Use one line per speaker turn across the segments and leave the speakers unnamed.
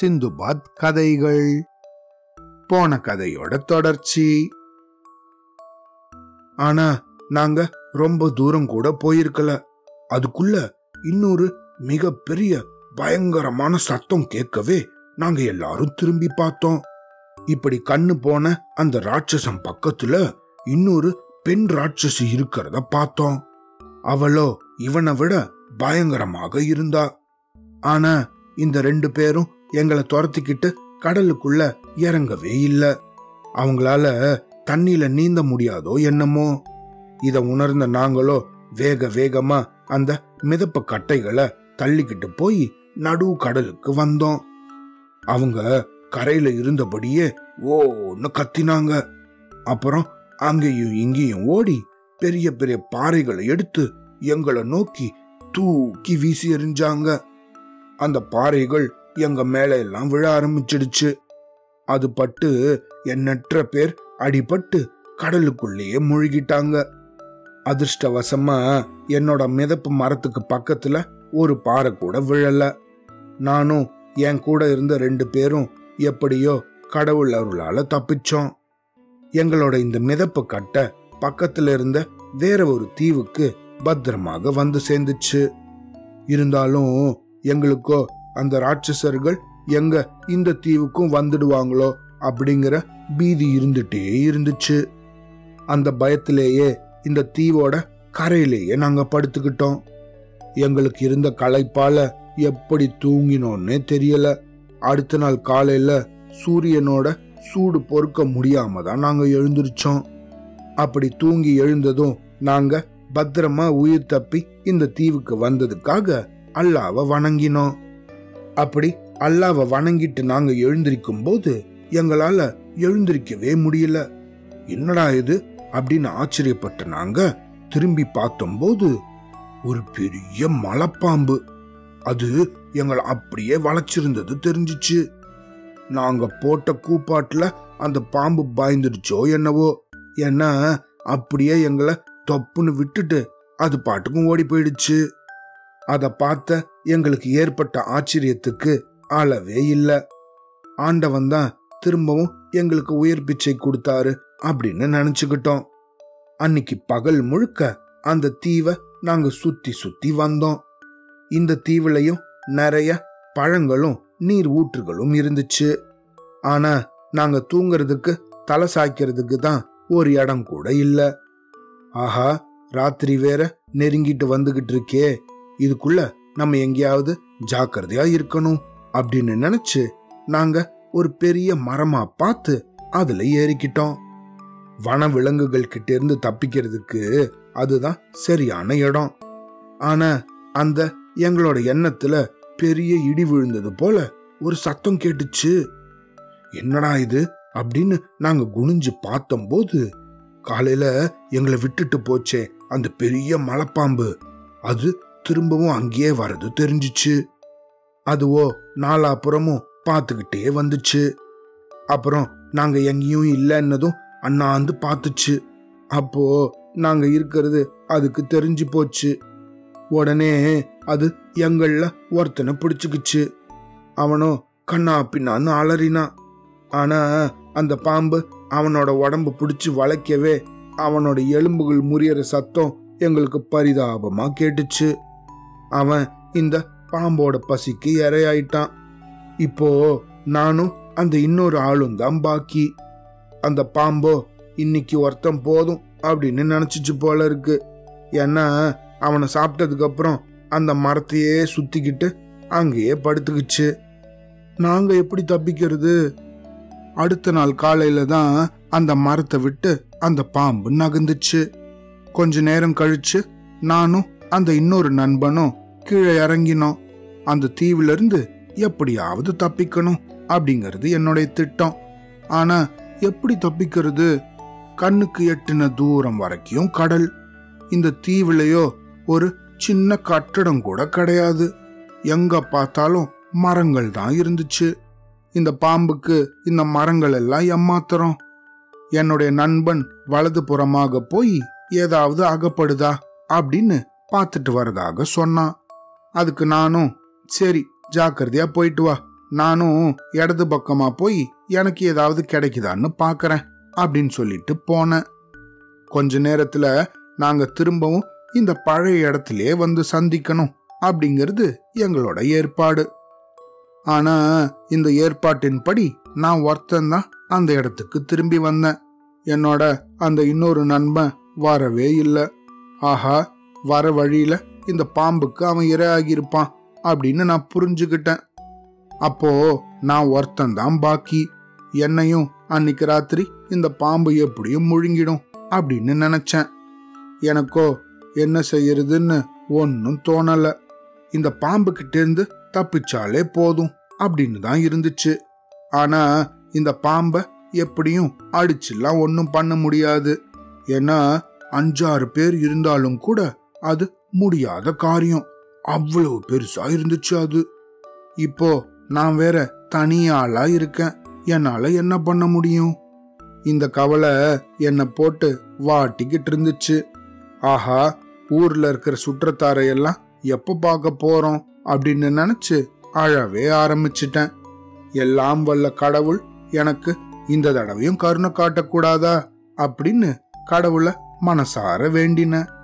சிந்துபாத் கதைகள். போன கதையோட தொடர்ச்சி. ஆனா நாங்க ரொம்ப தூரம் கூட போயிருக்கல. அதுக்குள்ள இன்னொரு மிக பெரிய பயங்கரமான சத்தம் கேட்கவே நாங்க எல்லாரும் திரும்பி பார்த்தோம். இப்படி கண்ணு போன அந்த ராட்சசம் பக்கத்துல இன்னொரு பெண் ராட்சசி இருக்கிறத பார்த்தோம். அவளோ இவனை விட பயங்கரமாக இருந்தா. ஆனா இந்த ரெண்டு பேரும் எங்களை துரத்திக்கிட்டு கடலுக்குள்ள இறங்கவே இல்லை. அவங்களால தண்ணியில நீந்த முடியாதோ என்னமோ. இத உணர்ந்த நாங்களோ வேக வேகமா அந்த மிதப்பு கட்டைகளை தள்ளிக்கிட்டு போய் நடு கடலுக்கு வந்தோம். அவங்க கரையில இருந்தபடியே ஓன்னு கத்தினாங்க. அப்புறம் அங்கேயும் இங்கேயும் ஓடி பெரிய பெரிய பாறைகளை எடுத்து எங்களை நோக்கி தூக்கி வீசி எறிஞ்சாங்க. அந்த பாறைகள் எங்க மேல எல்லாம் விழ ஆரம்பிச்சிடுச்சு. அது பட்டு எண்ணற்ற பேர் அடிபட்டு கடலுக்குள்ளேயே மூழ்கிட்டாங்க. அதிர்ஷ்டவசமா என்னோட மிதப்பு மரத்துக்கு பக்கத்துல ஒரு பாறை கூட விழல. நானும் என் கூட இருந்த ரெண்டு பேரும் எப்படியோ கடவுள் அருளால தப்பிச்சோம். எங்களோட இந்த மிதப்பு கட்டை பக்கத்துல இருந்த வேற ஒரு தீவுக்கு பத்திரமாக வந்து சேர்ந்துச்சு. இருந்தாலும் எங்களுக்கோ அந்த ராட்சசர்கள் எங்க இந்த தீவுக்கும் வந்துடுவாங்களோ அப்படிங்கிற பீதி இருந்துட்டே இருந்துச்சு. அந்த பயத்திலேயே இந்த தீவோட கரையிலேயே நாங்க படுத்துக்கிட்டோம். எங்களுக்கு இருந்த களைப்பால எப்படி தூங்கினோன்னே தெரியல. அடுத்த நாள் காலையில சூரியனோட சூடு பொறுக்க முடியாம தான் நாங்க எழுந்திருச்சோம். அப்படி தூங்கி எழுந்ததும் நாங்க பத்திரமா உயிர் தப்பி இந்த தீவுக்கு வந்ததுக்காக அல்லாவை வணங்கினோம் அப்படி அல்லாவை வணங்கிட்டு நாங்க எழுந்திருக்கும் போது எங்களால எழுந்திருக்கவே முடியல. என்னடா இது? அப்படின்னு ஆச்சரியப்பட்ட நாங்க திரும்பி பார்த்தோம்போது ஒரு பெரிய மலைப்பாம்பு. அது எங்களை அப்படியே வளைச்சிருந்தது தெரிஞ்சிச்சு. நாங்க போட்ட கூப்பாட்டுல அந்த பாம்பு பாய்ந்துடுச்சோ என்னவோ. ஏன்னா அப்படியே எங்களை தொப்புன்னு விட்டுட்டு அது பாட்டுக்கும் ஓடி போயிடுச்சு. அதை பார்த்த எங்களுக்கு ஏற்பட்ட ஆச்சரியத்துக்கு அளவே இல்ல. ஆண்டவன் தான் திரும்பவும் எங்களுக்கு உயிர் பிச்சை கொடுத்தாரு அப்படின்னு நினைச்சுக்கிட்டோம். அன்னைக்கு பகல் முழுக்க அந்த தீவை நாங்க சுத்தி சுத்தி வந்தோம். இந்த தீவுலையும் நிறைய பழங்களும் நீர் ஊற்றுகளும் இருந்துச்சு. ஆனா நாங்க தூங்குறதுக்கு தலை சாய்க்கிறதுக்கு தான் ஒரு இடம் கூட இல்ல. ஆஹா ராத்திரி வேற நெருங்கிட்டு வந்துகிட்டு இருக்கே. இதுக்குள்ள நம்ம எங்கேயாவது ஜாக்கிரதையா இருக்கணும் அப்படின்னு நினைச்சு நாங்க ஒரு பெரிய மரமா பார்த்து அதுல ஏறிக்கிட்டோம். வன விலங்குகள் கிட்ட இருந்து தப்பிக்கிறதுக்கு அதுதான் சரியான இடம். ஆனா அந்த எங்களோட எண்ணத்துல பெரிய இடி விழுந்தது போல ஒரு சத்தம் கேட்டுச்சு. என்னடா இது? அப்படின்னு நாங்க குனிஞ்சு பார்த்தம்போது காலையில எங்களை விட்டுட்டு போச்சே அந்த பெரிய மலைப்பாம்பு. அது திரும்பவும் அங்கேயே வர்றது தெரிஞ்சிச்சு. அதுவோ நாலாப்புறமும் பார்த்துக்கிட்டே வந்துச்சு. அப்புறம் நாங்க எங்கேயும் இல்லைன்னதும் அண்ணாந்து பார்த்துச்சு. அப்போ நாங்க இருக்கிறது அதுக்கு தெரிஞ்சு போச்சு. உடனே அது எங்கள ஒருத்தனை பிடிச்சுக்குச்சு. அவனும் கண்ணா பின்னான்னு அலறினான் ஆனா அந்த பாம்பு அவனோட உடம்பு பிடிச்சு வளைக்கவே அவனோட எலும்புகள் முறியற சத்தம் எங்களுக்கு பரிதாபமா கேட்டுச்சு. அவன் இந்த பாம்போட பசிக்கு இரையாயிட்டான். இப்போ நானும் அந்த இன்னொரு ஆளும் தான் பாக்கி. அந்த பாம்போ இன்னைக்கு ஒருத்தன் போதும் அப்படின்னு நினைச்சிச்சு போல இருக்கு. ஏன்னா அவனை சாப்பிட்டதுக்கு அப்புறம் அந்த மரத்தையே சுத்திக்கிட்டு அங்கேயே படுத்துக்கிச்சு. நாங்க எப்படி தப்பிக்கிறது? அடுத்த நாள் காலையில தான் அந்த மரத்தை விட்டு அந்த பாம்பு நகர்ந்துச்சு. கொஞ்ச நேரம் கழிச்சு நானும் அந்த இன்னொரு நண்பனும் கீழே இறங்கினோம். அந்த தீவிலிருந்து எப்படியாவது தப்பிக்கணும் அப்படிங்கிறது என்னுடைய திட்டம். ஆனா எப்படி தப்பிக்கிறது? கண்ணுக்கு எட்டின தூரம் வரைக்கும் கடல். இந்த தீவுலையோ ஒரு சின்ன கட்டடம் கூட கிடையாது. எங்க பார்த்தாலும் மரங்கள் தான் இருந்துச்சு. இந்த பாம்புக்கு இந்த மரங்கள் எல்லாம் ஏமாத்துறோம் என்னுடைய நண்பன் வலது புறமாக போய் ஏதாவது அகப்படுதா அப்படின்னு பார்த்துட்டு வரதாக சொன்னான். அதுக்கு நானும் சரி ஜாக்கிரதையா போயிட்டு வா. நானும் இடது பக்கமா போய் எனக்கு ஏதாவது கிடைக்குதான்னு பாக்குறேன் அப்படின்னு சொல்லிட்டு போனேன். கொஞ்ச நேரத்துல நாங்க திரும்பவும் இந்த பழைய இடத்திலே வந்து சந்திக்கணும் அப்படிங்கிறது எங்களோட ஏற்பாடு. ஆனா இந்த ஏற்பாட்டின்படி நான் ஒருத்தன் தான் அந்த இடத்துக்கு திரும்பி வந்தேன். என்னோட அந்த இன்னொரு நண்பன் வரவே இல்லை. ஆஹா வர வழியில இந்த பாம்புக்கு அவன் இரையாகியிருப்பான் அப்படின்னு நான் புரிஞ்சுக்கிட்டேன். அப்போ நான் ஒருத்தன் தான் பாக்கி. என்னையும் அன்னைக்கு ராத்திரி இந்த பாம்பு எப்படியும் முழுங்கிடும் அப்படின்னு நினைச்சேன். எனக்கோ என்ன செய்யறதுன்னு ஒன்னும் தோணல. இந்த பாம்பு கிட்டேருந்து தப்பிச்சாலே போதும் அப்படின்னு தான் இருந்துச்சு. ஆனா இந்த பாம்பை எப்படியும் அடிச்சுலாம் ஒன்னும் பண்ண முடியாது. ஏன்னா அஞ்சாறு பேர் இருந்தாலும் கூட அது முடியாத காரியம். அவ்வளவு பெருசா இருந்துச்சு அது. இப்போ நான் வேற தனியாளா இருக்கேன். என்னால என்ன பண்ண முடியும்? இந்த கவலை என்னை போட்டு வாட்டிக்கிட்டு இருந்துச்சு. ஆஹா ஊர்ல இருக்கிற சுற்றத்தாரையெல்லாம் எப்ப பார்க்க போறோம் அப்படின்னு நினைச்சு அழவே ஆரம்பிச்சிட்டேன். எல்லாம் வல்ல கடவுள் எனக்கு இந்த தடவையும் கருணை காட்டக்கூடாதா அப்படின்னு கடவுளை மனசார வேண்டினேன்.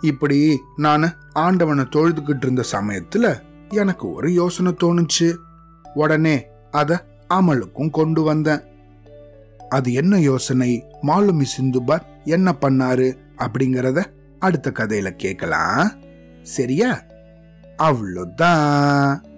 இப்படி நான் ஆண்டவனை தொழுதுகிட்டு இருந்த சமயத்துல எனக்கு ஒரு யோசனை தோணுச்சு. உடனே அத அமலுக்கும் கொண்டு வந்தேன். அது என்ன யோசனை? மாலுமி சிந்துபார் என்ன பண்ணாரு? அப்படிங்கறத அடுத்த கதையில கேட்கலாம் சரியா? அவ்வளோதான்.